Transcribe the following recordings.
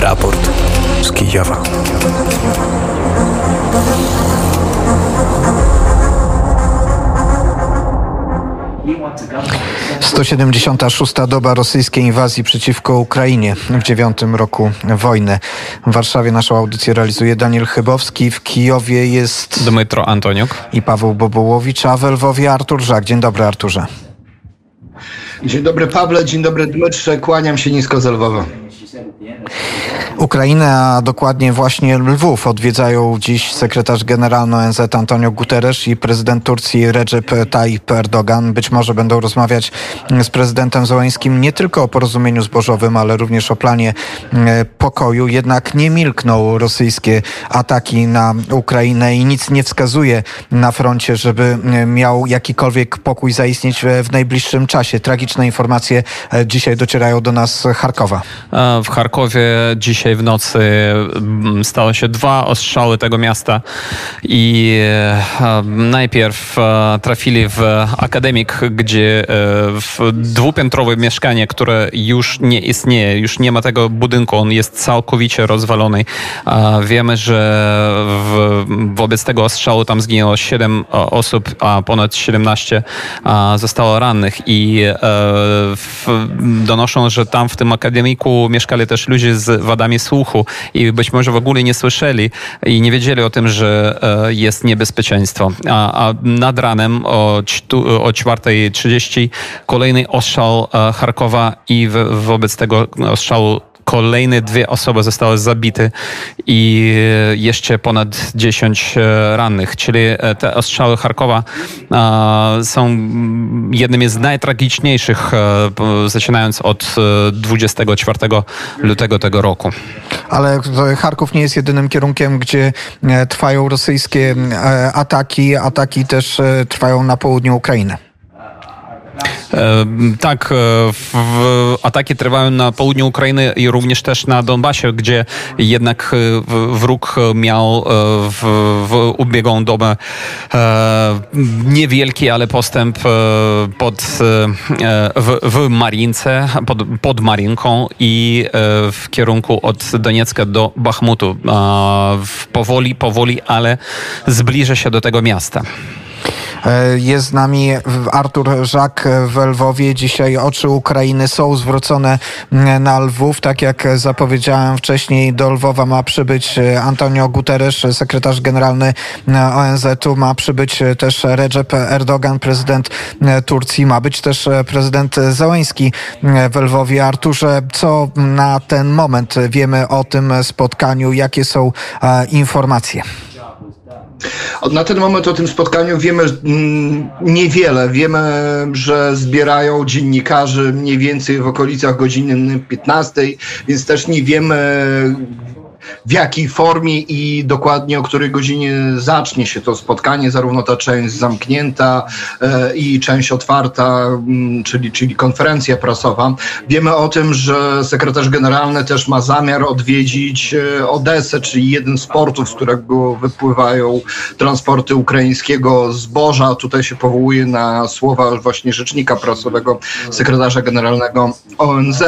Raport z Kijowa. 176. doba rosyjskiej inwazji przeciwko Ukrainie w dziewiątym roku wojny. W Warszawie naszą audycję realizuje Daniel Chybowski, w Kijowie jest Dmytro Antoniuk i Paweł Bobołowicz, a w Lwowie Artur Żak. Dzień dobry Arturze. Dzień dobry Pawle, dzień dobry Dmytrze, kłaniam się nisko z Lwowa. Ukrainę, a dokładnie właśnie Lwów odwiedzają dziś sekretarz generalny ONZ Antonio Guterres i prezydent Turcji Recep Tayyip Erdogan. Być może będą rozmawiać z prezydentem Zołańskim nie tylko o porozumieniu zbożowym, ale również o planie e, pokoju. Jednak nie milkną rosyjskie ataki na Ukrainę i nic nie wskazuje na froncie, żeby e, miał jakikolwiek pokój zaistnieć w najbliższym czasie. Tragiczne informacje e, dzisiaj docierają do nas z Charkowa. W Charkowie dzisiaj w nocy mm, stało się dwa ostrzały tego miasta i e, najpierw e, trafili w akademik, gdzie e, w dwupiętrowe mieszkanie, które już nie istnieje, już nie ma tego budynku, on jest całkowicie rozwalony. Wiemy, że wobec tego ostrzału tam zginęło 7 osób, a ponad 17 zostało rannych i donoszą, że tam w tym akademiku mieszkali też ludzie z wadami słuchu i być może w ogóle nie słyszeli i nie wiedzieli o tym, że e, jest niebezpieczeństwo. A, a nad ranem o, o 4.30 kolejny ostrzał e, Charkowa i wobec tego ostrzału kolejne dwie osoby zostały zabite i jeszcze ponad 10 e, rannych. Czyli e, te ostrzały Charkowa są jednymi z najtragiczniejszych, e, zaczynając od 24 lutego tego roku. Ale Charków nie jest jedynym kierunkiem, gdzie trwają rosyjskie ataki. Ataki też trwają na południu Ukrainy. Tak, w, ataki trwają na południu Ukrainy i również też na Donbasie, gdzie jednak wróg miał w, w ubiegłą dobę niewielki, ale postęp pod, w, w Marince, pod, pod Marinką i w kierunku od Doniecka do Bachmutu. Powoli, powoli, ale zbliża się do tego miasta. E, jest z nami Artur Żak w Lwowie. Dzisiaj oczy Ukrainy są zwrócone na Lwów. Tak jak zapowiedziałem wcześniej, do Lwowa ma przybyć e, Antonio Guterres, sekretarz generalny e, ONZ-u. Ma przybyć też Recep Erdogan, prezydent Turcji. Ma być też prezydent Załęski w Lwowie. Arturze, co na ten moment wiemy o tym spotkaniu? Jakie są informacje? Na ten moment o tym spotkaniu wiemy mm, niewiele. Wiemy, że zbierają dziennikarzy mniej więcej w okolicach godziny 15, więc też nie wiemy, w jakiej formie i dokładnie o której godzinie zacznie się to spotkanie, zarówno ta część zamknięta e, i część otwarta, mm, czyli, czyli konferencja prasowa. Wiemy o tym, że sekretarz generalny też ma zamiar odwiedzić e, Odesę, czyli jeden z portów, z którego wypływają transporty ukraińskiego zboża. Tutaj się powołuje na słowa właśnie rzecznika prasowego sekretarza generalnego ONZ.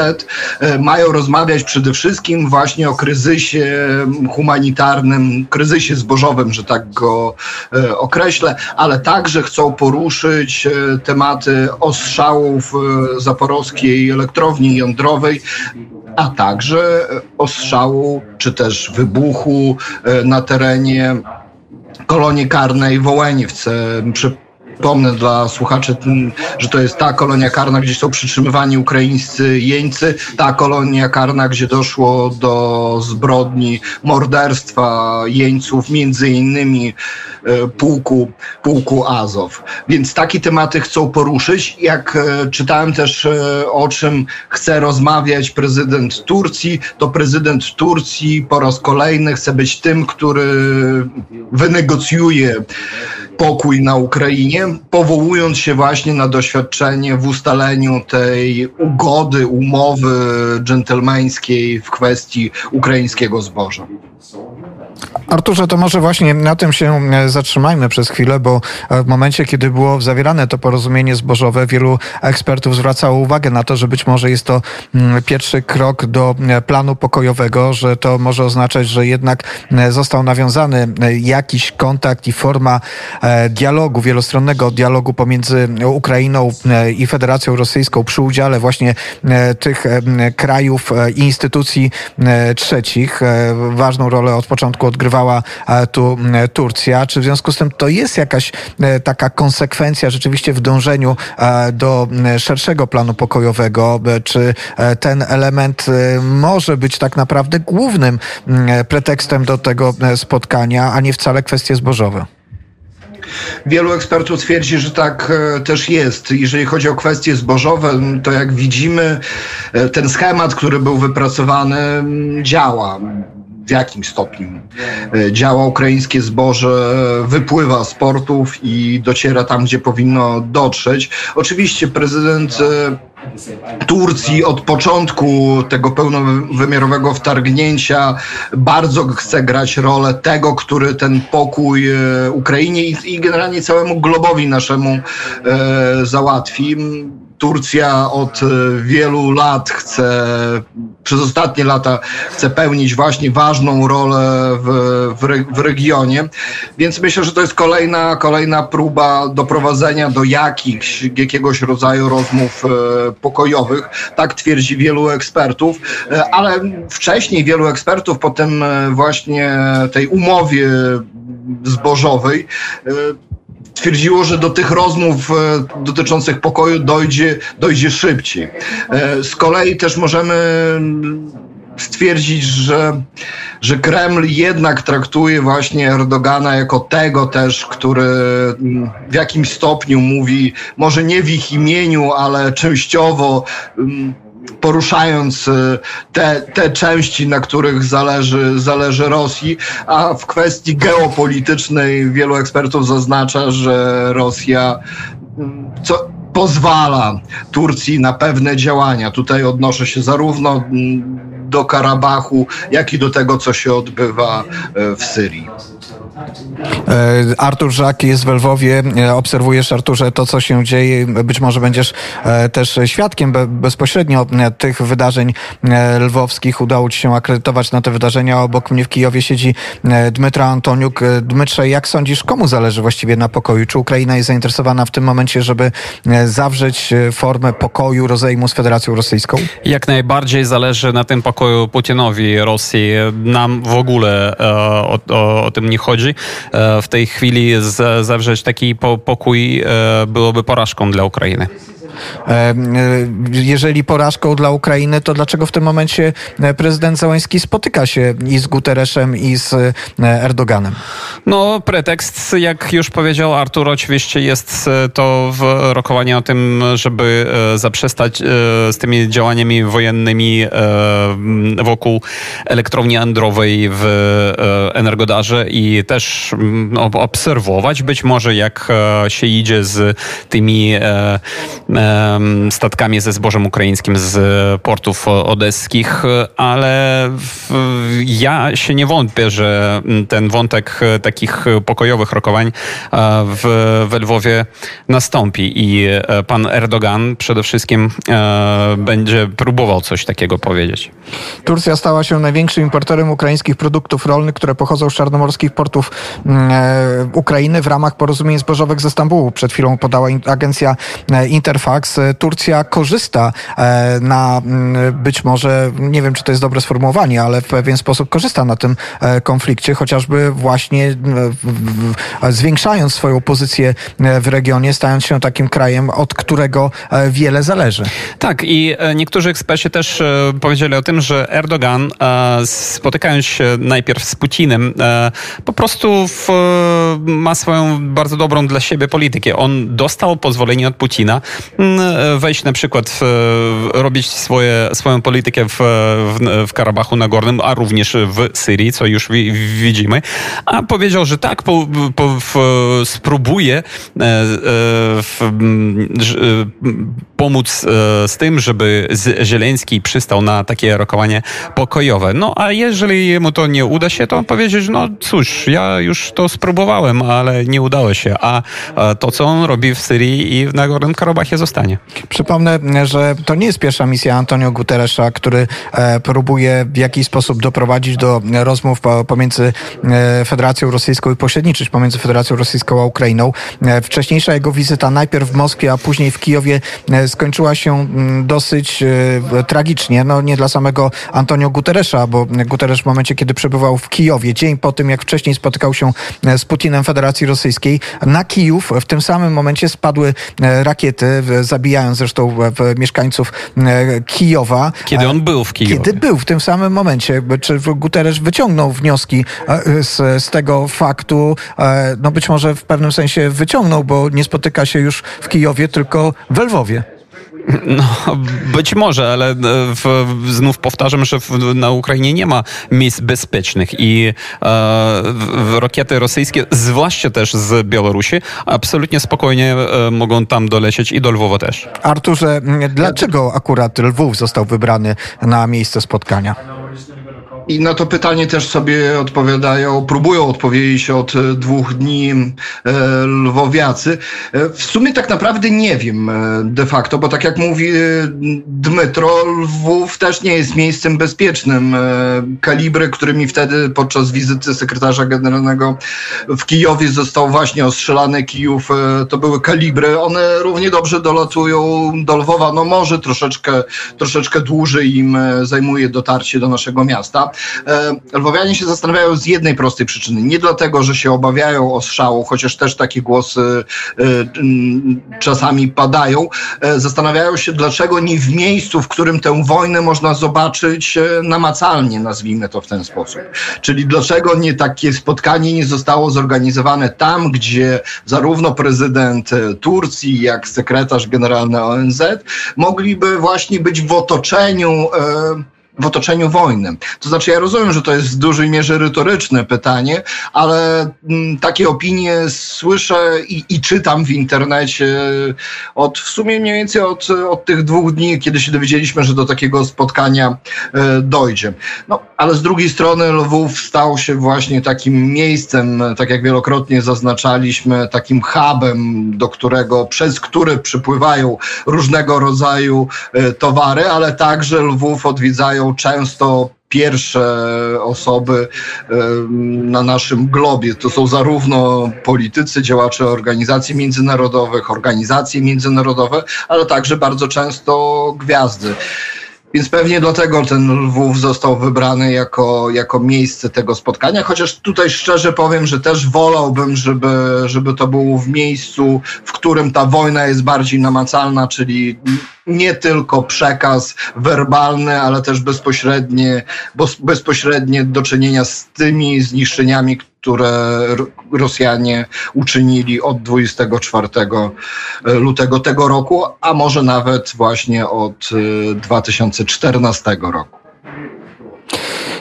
E, mają rozmawiać przede wszystkim właśnie o kryzysie humanitarnym, kryzysie zbożowym, że tak go e, określę, ale także chcą poruszyć e, tematy ostrzałów e, zaporowskiej elektrowni jądrowej, a także ostrzału czy też wybuchu na terenie kolonii karnej w Ołeniwce. Przy Przypomnę dla słuchaczy, że to jest ta kolonia karna, gdzie są przytrzymywani ukraińscy jeńcy, ta kolonia karna, gdzie doszło do zbrodni morderstwa jeńców, między innymi e, pułku, pułku Azow. Więc takie tematy chcą poruszyć. Jak e, czytałem też e, o czym chce rozmawiać prezydent Turcji, to prezydent Turcji po raz kolejny chce być tym, który wynegocjuje pokój na Ukrainie, powołując się właśnie na doświadczenie w ustaleniu tej ugody, umowy dżentelmeńskiej w kwestii ukraińskiego zboża. Arturze, to może właśnie na tym się e, zatrzymajmy przez chwilę, bo e, w momencie, kiedy było zawierane to porozumienie zbożowe, wielu ekspertów zwracało uwagę na to, że być może jest to mm, pierwszy krok do e, planu pokojowego, że to może oznaczać, że jednak został nawiązany jakiś kontakt i forma dialogu, wielostronnego dialogu pomiędzy Ukrainą i Federacją Rosyjską przy udziale właśnie tych krajów i instytucji trzecich. Ważną rolę od początku odgrywa E, tu e, Turcja. Czy w związku z tym to jest jakaś e, taka konsekwencja rzeczywiście w dążeniu do szerszego planu pokojowego? Czy ten element może być tak naprawdę głównym pretekstem do tego spotkania, a nie wcale kwestie zbożowe? Wielu ekspertów twierdzi, że tak też jest. Jeżeli chodzi o kwestie zbożowe, to jak widzimy, ten schemat, który był wypracowany, działa w jakim stopniu e, działa ukraińskie zboże, wypływa z portów i dociera tam, gdzie powinno dotrzeć. Oczywiście prezydent e, Turcji od początku tego pełnowymiarowego wtargnięcia bardzo chce grać rolę tego, który ten pokój e, Ukrainie i, generalnie całemu globowi naszemu załatwi. Turcja od e, wielu lat chce, przez ostatnie lata chce pełnić właśnie ważną rolę w, w, w, regionie, więc myślę, że to jest kolejna, kolejna próba doprowadzenia do jakichś, jakiegoś rodzaju rozmów e, pokojowych. Tak twierdzi wielu ekspertów, e, ale wcześniej wielu ekspertów po tym właśnie tej umowie zbożowej twierdziło, że do tych rozmów e, dotyczących pokoju dojdzie, dojdzie szybciej. E, z kolei też możemy stwierdzić, że, że Kreml jednak traktuje właśnie Erdogana jako tego też, który w jakimś stopniu mówi, może nie w ich imieniu, ale częściowo poruszając y, te, te części, na których zależy, zależy Rosji, a w kwestii geopolitycznej wielu ekspertów zaznacza, że Rosja mm, co, pozwala Turcji na pewne działania. Tutaj odnoszę się zarówno mm, do Karabachu, jak i do tego, co się odbywa y, w Syrii. E, Artur Żak jest w Lwowie. E, obserwujesz, Arturze, to, co się dzieje. Być może będziesz e, też świadkiem bezpośrednio tych wydarzeń lwowskich. Udało ci się akredytować na te wydarzenia. Obok mnie w Kijowie siedzi Dmytra Antoniuk. Dmytrze, jak sądzisz, komu zależy właściwie na pokoju? Czy Ukraina jest zainteresowana w tym momencie, żeby zawrzeć formę pokoju, rozejmu z Federacją Rosyjską? Jak najbardziej zależy na tym pokoju Putinowi, Rosji. Nam w ogóle o, o, o tym nie chodzi. E, w tej chwili zawrzeć taki pokój e, byłoby porażką dla Ukrainy. E, jeżeli porażką dla Ukrainy, to dlaczego w tym momencie prezydent Załański spotyka się i z Gutereszem, i z Erdoganem? No, pretekst, jak już powiedział Artur, oczywiście jest to rokowanie o tym, żeby zaprzestać z tymi działaniami wojennymi wokół elektrowni androwej w Energodarze i też obserwować być może jak e, się idzie z tymi e, statkami ze zbożem ukraińskim z portów odeskich, ale ja się nie wątpię, że ten wątek takich pokojowych rokowań e, w, w Lwowie nastąpi i pan Erdogan przede wszystkim będzie próbował coś takiego powiedzieć. Turcja stała się największym importerem ukraińskich produktów rolnych, które pochodzą z czarnomorskich portów Mm, e, Ukrainy w ramach porozumień zbożowych ze Stambułu. Przed chwilą podała agencja e, Interfax. E, Turcja korzysta na mm, być może, nie wiem czy to jest dobre sformułowanie, ale w pewien sposób korzysta na tym konflikcie, chociażby właśnie zwiększając swoją pozycję w regionie, stając się takim krajem, od którego wiele zależy. Tak i niektórzy eksperci też powiedzieli o tym, że Erdogan spotykając się najpierw z Putinem po prostu w, ma swoją bardzo dobrą dla siebie politykę. On dostał pozwolenie od Putina wejść na przykład, w, robić swoje, swoją politykę w, w, w Karabachu Nagornym, a również w Syrii, co już wi, widzimy. A powiedział, że tak, po, po, spróbuje e, e, pomóc e, z tym, żeby Zieleński przystał na takie rozwiązanie pokojowe. No a jeżeli mu to nie uda się, to powiedzieć, no cóż, ja już to spróbowałem, ale nie udało się, a to, co on robi w Syrii i w Nagornym Karabachie zostanie. Przypomnę, że to nie jest pierwsza misja Antonio Guterresza, który e, próbuje w jakiś sposób doprowadzić do rozmów pomiędzy e, Federacją Rosyjską i pośredniczyć pomiędzy Federacją Rosyjską a Ukrainą. E, wcześniejsza jego wizyta najpierw w Moskwie, a później w Kijowie skończyła się dosyć tragicznie. No nie dla samego Antonio Guterresza, bo Guterres w momencie, kiedy przebywał w Kijowie, dzień po tym, jak wcześniej spotykał się z Putinem Federacji Rosyjskiej, na Kijów w tym samym momencie spadły rakiety, zabijając zresztą mieszkańców Kijowa. Kiedy on był w Kijowie. Kiedy był w tym samym momencie. Czy Guterres wyciągnął wnioski z, z tego faktu? No być może w pewnym sensie wyciągnął, bo nie spotyka się już w Kijowie, tylko w Lwowie. No, być może, ale e, w, znów powtarzam, że w, na Ukrainie nie ma miejsc bezpiecznych i e, rakiety rosyjskie, zwłaszcza też z Białorusi, absolutnie spokojnie e, mogą tam dolecieć i do Lwowa też. Arturze, dlaczego akurat Lwów został wybrany na miejsce spotkania? I na to pytanie też sobie odpowiadają, próbują odpowiedzieć od e, dwóch dni e, lwowiacy. E, w sumie tak naprawdę nie wiem de facto, bo tak jak mówi Dmytro, Lwów też nie jest miejscem bezpiecznym. Kalibry, którymi wtedy podczas wizyty sekretarza generalnego w Kijowie został właśnie ostrzelany Kijów, to były kalibry. One równie dobrze dolatują do Lwowa. No może troszeczkę, troszeczkę dłużej im zajmuje dotarcie do naszego miasta. E, lwowianie się zastanawiają z jednej prostej przyczyny. Nie dlatego, że się obawiają ostrzału, chociaż też takie głosy e, czasami padają. E, zastanawiają się, dlaczego nie w miejscu, w którym tę wojnę można zobaczyć namacalnie, nazwijmy to w ten sposób. Czyli dlaczego nie takie spotkanie nie zostało zorganizowane tam, gdzie zarówno prezydent Turcji, jak sekretarz generalny ONZ mogliby właśnie być w otoczeniu w otoczeniu wojny. To znaczy, ja rozumiem, że to jest w dużej mierze retoryczne pytanie, ale mm, takie opinie słyszę i, i, czytam w internecie od w sumie mniej więcej od, od tych dwóch dni, kiedy się dowiedzieliśmy, że do takiego spotkania e, dojdzie. No, ale z drugiej strony Lwów stał się właśnie takim miejscem, tak jak wielokrotnie zaznaczaliśmy, takim hubem, do którego, przez który przypływają różnego rodzaju e, towary, ale także Lwów odwiedzają często pierwsze osoby na naszym globie. To są zarówno politycy, działacze organizacji międzynarodowych, organizacje międzynarodowe, ale także bardzo często gwiazdy. Więc pewnie dlatego ten Lwów został wybrany jako, jako miejsce tego spotkania, chociaż tutaj szczerze powiem, że też wolałbym, żeby, żeby to było w miejscu, w którym ta wojna jest bardziej namacalna, czyli nie tylko przekaz werbalny, ale też bezpośrednie, bezpośrednie do czynienia z tymi zniszczeniami, które Rosjanie uczynili od 24 e, lutego tego roku, a może nawet właśnie od 2014 e, roku.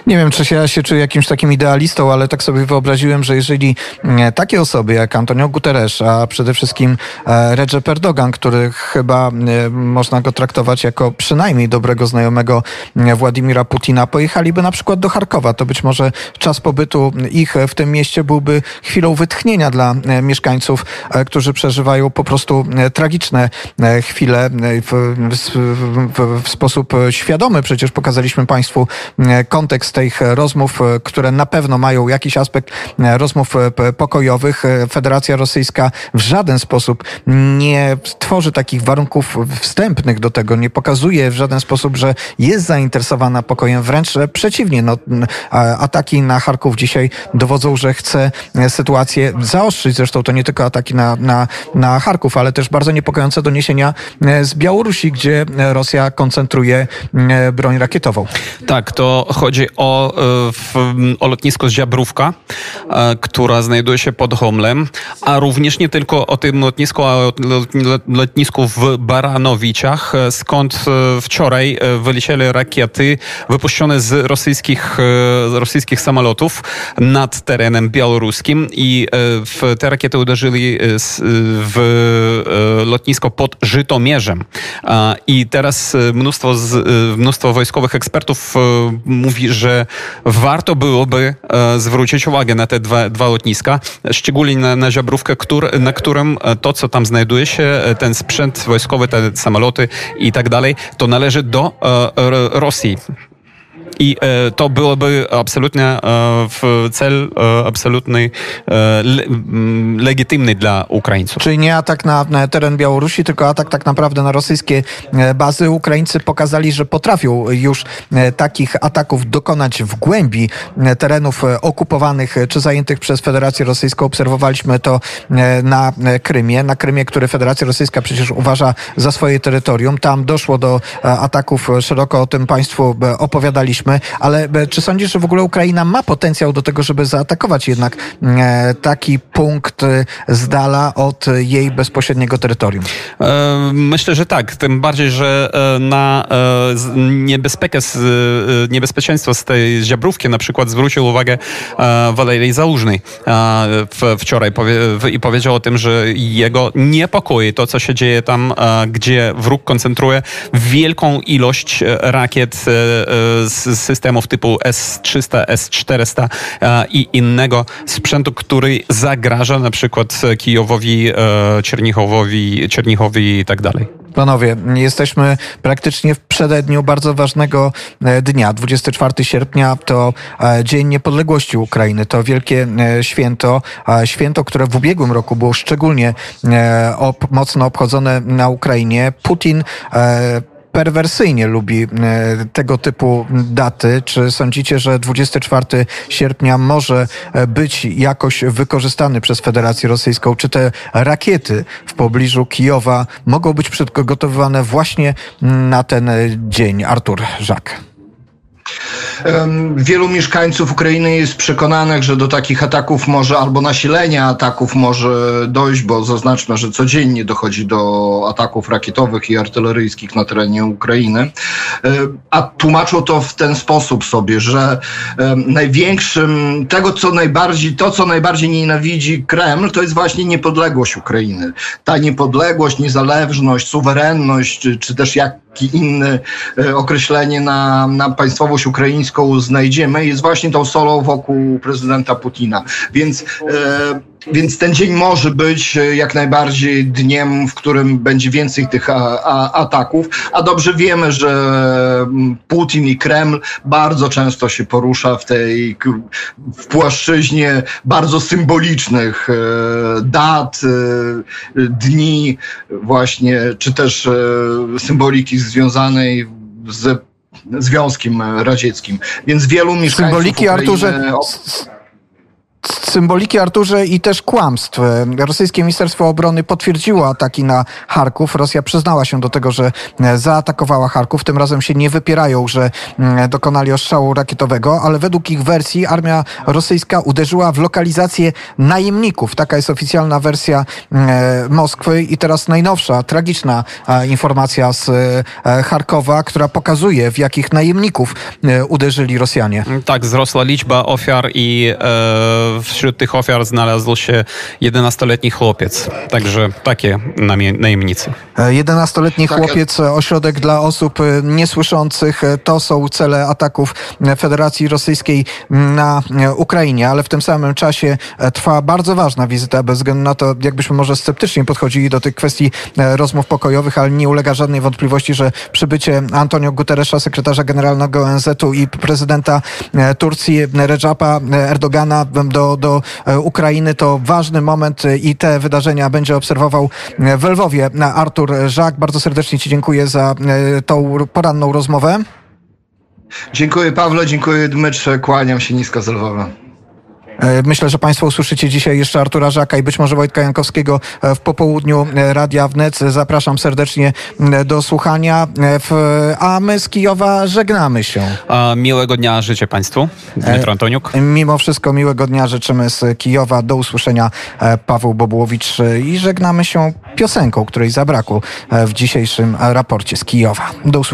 Nie wiem, czy ja się czuję jakimś takim idealistą, ale tak sobie wyobraziłem, że jeżeli mm, takie osoby jak Antonio Guterres, a przede wszystkim e, Recep Erdogan, który chyba e, można go traktować jako przynajmniej dobrego znajomego e, Władimira Putina, pojechaliby na przykład do Charkowa, to być może czas pobytu ich w tym mieście byłby chwilą wytchnienia dla mieszkańców, którzy przeżywają po prostu tragiczne chwile w, w, w sposób świadomy. Przecież pokazaliśmy Państwu kontekst tych rozmów, e, które na pewno mają jakiś aspekt e, rozmów e, pokojowych. Federacja Rosyjska w żaden sposób nie tworzy takich warunków wstępnych do tego, nie pokazuje w żaden sposób, że jest zainteresowana pokojem. Wręcz przeciwnie, no, ataki na Charków dzisiaj dowodzą, że chce sytuację zaostrzyć. Zresztą to nie tylko ataki na, na, na Charków, ale też bardzo niepokojące doniesienia z Białorusi, gdzie Rosja koncentruje broń rakietową. Tak, to chodzi o o, o lotnisku Ziabrówka, która znajduje się pod Homlem, a również nie tylko o tym lotnisku, a o lotnisku w Baranowiciach, skąd wczoraj wylecieli rakiety wypuszczone z rosyjskich, rosyjskich samolotów nad terenem białoruskim i w te rakiety uderzyli w lotnisko pod Żytomierzem. I teraz mnóstwo, mnóstwo wojskowych ekspertów mówi, że warto byłoby zwrócić uwagę na te dwa, dwa lotniska, szczególnie na, na Ziabrówkę, który, na którym to, co tam znajduje się, ten sprzęt wojskowy, te samoloty i tak dalej, to należy do Rosji. I e, to byłoby absolutnie e, cel e, absolutny legitymny dla Ukraińców. Czyli nie atak na, na teren Białorusi, tylko atak tak naprawdę na rosyjskie bazy. Ukraińcy pokazali, że potrafią już takich ataków dokonać w głębi terenów okupowanych czy zajętych przez Federację Rosyjską. Obserwowaliśmy to na Krymie, na Krymie, który Federacja Rosyjska przecież uważa za swoje terytorium. Tam doszło do ataków, szeroko o tym Państwu opowiadaliśmy ale e, czy sądzisz, że w ogóle Ukraina ma potencjał do tego, żeby zaatakować jednak e, taki punkt e, z dala od jej bezpośredniego terytorium? Myślę, że tak. Tym bardziej, że na niebezpiekę, niebezpieczeństwo z tej ziabrówki na przykład zwrócił uwagę Walerii Załużnej wczoraj i powiedział o tym, że jego niepokoi to, co się dzieje tam, gdzie wróg koncentruje wielką ilość rakiet z systemów typu S300, S400 i innego sprzętu, który zagraża na przykład Kijowowi, e, Czernichowowi, Czernichowi i tak dalej. Panowie, jesteśmy praktycznie w przededniu bardzo ważnego e, dnia. 24 sierpnia to e, Dzień Niepodległości Ukrainy. To wielkie święto. Święto, które w ubiegłym roku było szczególnie mocno obchodzone na Ukrainie. Putin perwersyjnie lubi e, tego typu daty. Czy sądzicie, że 24 sierpnia może e, być jakoś wykorzystany przez Federację Rosyjską? Czy te rakiety w pobliżu Kijowa mogą być przygotowywane właśnie na ten dzień? Artur Żak. Wielu mieszkańców Ukrainy jest przekonanych, że do takich ataków może albo nasilenia ataków może dojść, bo zaznaczmy, że codziennie dochodzi do ataków rakietowych i artyleryjskich na terenie Ukrainy. A tłumaczą to w ten sposób sobie, że największym, tego co najbardziej, to co najbardziej nienawidzi Kreml, to jest właśnie niepodległość Ukrainy. Ta niepodległość, niezależność, suwerenność, czy, też jak inne określenie na, na państwowość ukraińską znajdziemy, jest właśnie tą solą wokół prezydenta Putina. Więc e, więc ten dzień może być e, jak najbardziej dniem, w którym będzie więcej tych a, a, ataków, a dobrze wiemy, że mm, Putin i Kreml bardzo często się porusza w tej w płaszczyźnie bardzo symbolicznych e, dat, e, dni właśnie, czy też symboliki związanej z Związkiem Radzieckim. Więc wielu mieszkańców Symboliki, Ukrainy... Arturze, symboliki, Arturze, i też kłamstw. Rosyjskie Ministerstwo Obrony potwierdziło ataki na Charków. Rosja przyznała się do tego, że e, zaatakowała Charków. Tym razem się nie wypierają, że mm, dokonali ostrzału rakietowego, ale według ich wersji armia rosyjska uderzyła w lokalizację najemników. Taka jest oficjalna wersja e, Moskwy. I teraz najnowsza, tragiczna e, informacja z Charkowa, która pokazuje, w jakich najemników uderzyli Rosjanie. Tak, wzrosła liczba ofiar i e, wśród tych ofiar znalazł się 11-letni chłopiec. Także takie najemnicy. 11-letni tak, chłopiec, ośrodek dla osób niesłyszących. To są cele ataków Federacji Rosyjskiej na Ukrainie, ale w tym samym czasie trwa bardzo ważna wizyta, bez względu na to, jakbyśmy może sceptycznie podchodzili do tych kwestii rozmów pokojowych, ale nie ulega żadnej wątpliwości, że przybycie Antonio Guterresza, sekretarza generalnego ONZ-u i prezydenta Turcji Recapa Erdogana do do, e, Ukrainy. To ważny moment i te wydarzenia będzie obserwował w Lwowie Artur Żak. Bardzo serdecznie Ci dziękuję za e, tą poranną rozmowę. Dziękuję Pawle, dziękuję Dmytrze, kłaniam się nisko z Lwowa. E, Myślę, że Państwo usłyszycie dzisiaj jeszcze Artura Żaka i być może Wojtka Jankowskiego e, w popołudniu e, Radia Wnet. Zapraszam serdecznie do słuchania, a my z Kijowa żegnamy się. A Miłego dnia życzę Państwu. Dmytro Antoniuk. Mimo wszystko miłego dnia życzymy z Kijowa. Do usłyszenia Paweł Bobułowicz i żegnamy się piosenką, której zabrakło w dzisiejszym raporcie z Kijowa. Do usłyszenia.